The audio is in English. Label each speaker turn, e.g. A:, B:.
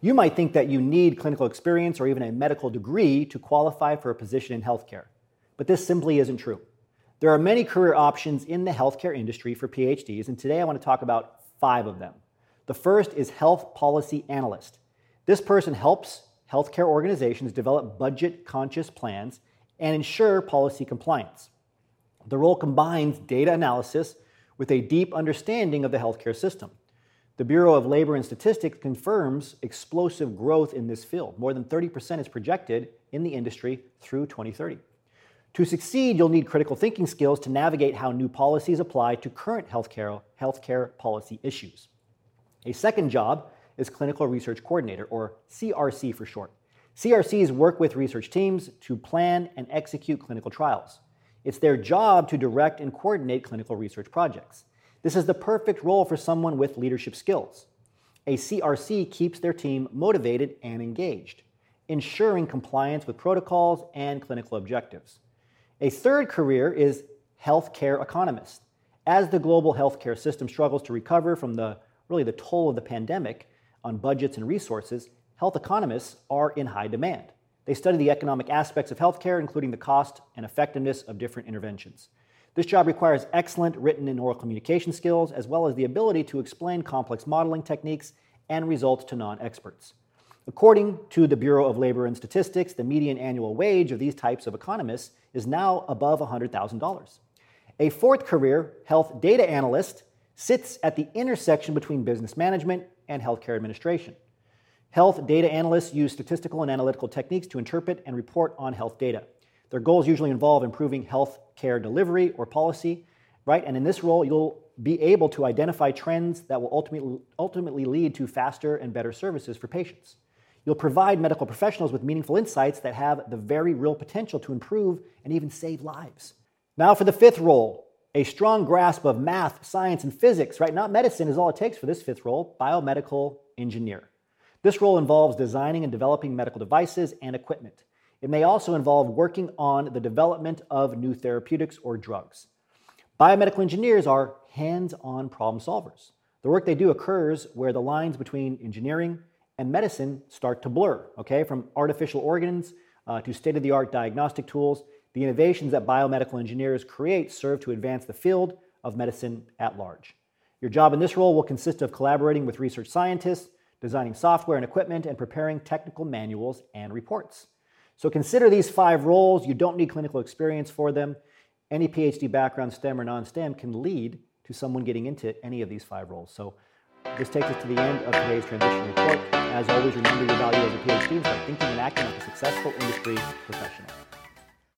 A: You might think that you need clinical experience or even a medical degree to qualify for a position in healthcare, but this simply isn't true. There are many career options in the healthcare industry for PhDs, and today I want to talk about five of them. The first is Health Policy Analyst. This person helps healthcare organizations develop budget conscious plans and ensure policy compliance. The role combines data analysis with a deep understanding of the healthcare system. The Bureau of Labor and Statistics confirms explosive growth in this field. More than 30% is projected in the industry through 2030. To succeed, you'll need critical thinking skills to navigate how new policies apply to current healthcare, healthcare policy issues. A second job is Clinical Research Coordinator, or CRC for short. CRCs work with research teams to plan and execute clinical trials. It's their job to direct and coordinate clinical research projects. This is the perfect role for someone with leadership skills. A CRC keeps their team motivated and engaged, ensuring compliance with protocols and clinical objectives. A third career is healthcare economist. As the global healthcare system struggles to recover from the really the toll of the pandemic on budgets and resources, health economists are in high demand. They study the economic aspects of healthcare, including the cost and effectiveness of different interventions. This job requires excellent written and oral communication skills, as well as the ability to explain complex modeling techniques and results to non experts. According to the Bureau of Labor and Statistics, the median annual wage of these types of economists is now above $100,000. A fourth career, health data analyst, sits at the intersection between business management and healthcare administration. Health data analysts use statistical and analytical techniques to interpret and report on health data. Their goals usually involve improving health care delivery or policy, right? And in this role, you'll be able to identify trends that will ultimately, ultimately lead to faster and better services for patients. You'll provide medical professionals with meaningful insights that have the very real potential to improve and even save lives. Now, for the fifth role, a strong grasp of math, science, and physics, right? Not medicine is all it takes for this fifth role biomedical engineer. This role involves designing and developing medical devices and equipment. It may also involve working on the development of new therapeutics or drugs. Biomedical engineers are hands on problem solvers. The work they do occurs where the lines between engineering and medicine start to blur, okay? From artificial organs uh, to state of the art diagnostic tools, the innovations that biomedical engineers create serve to advance the field of medicine at large. Your job in this role will consist of collaborating with research scientists designing software and equipment, and preparing technical manuals and reports. So consider these five roles. You don't need clinical experience for them. Any PhD background, STEM or non STEM, can lead to someone getting into any of these five roles. So this takes us to the end of today's transition report. As always, remember your value as a PhD and start thinking and acting like a successful industry professional.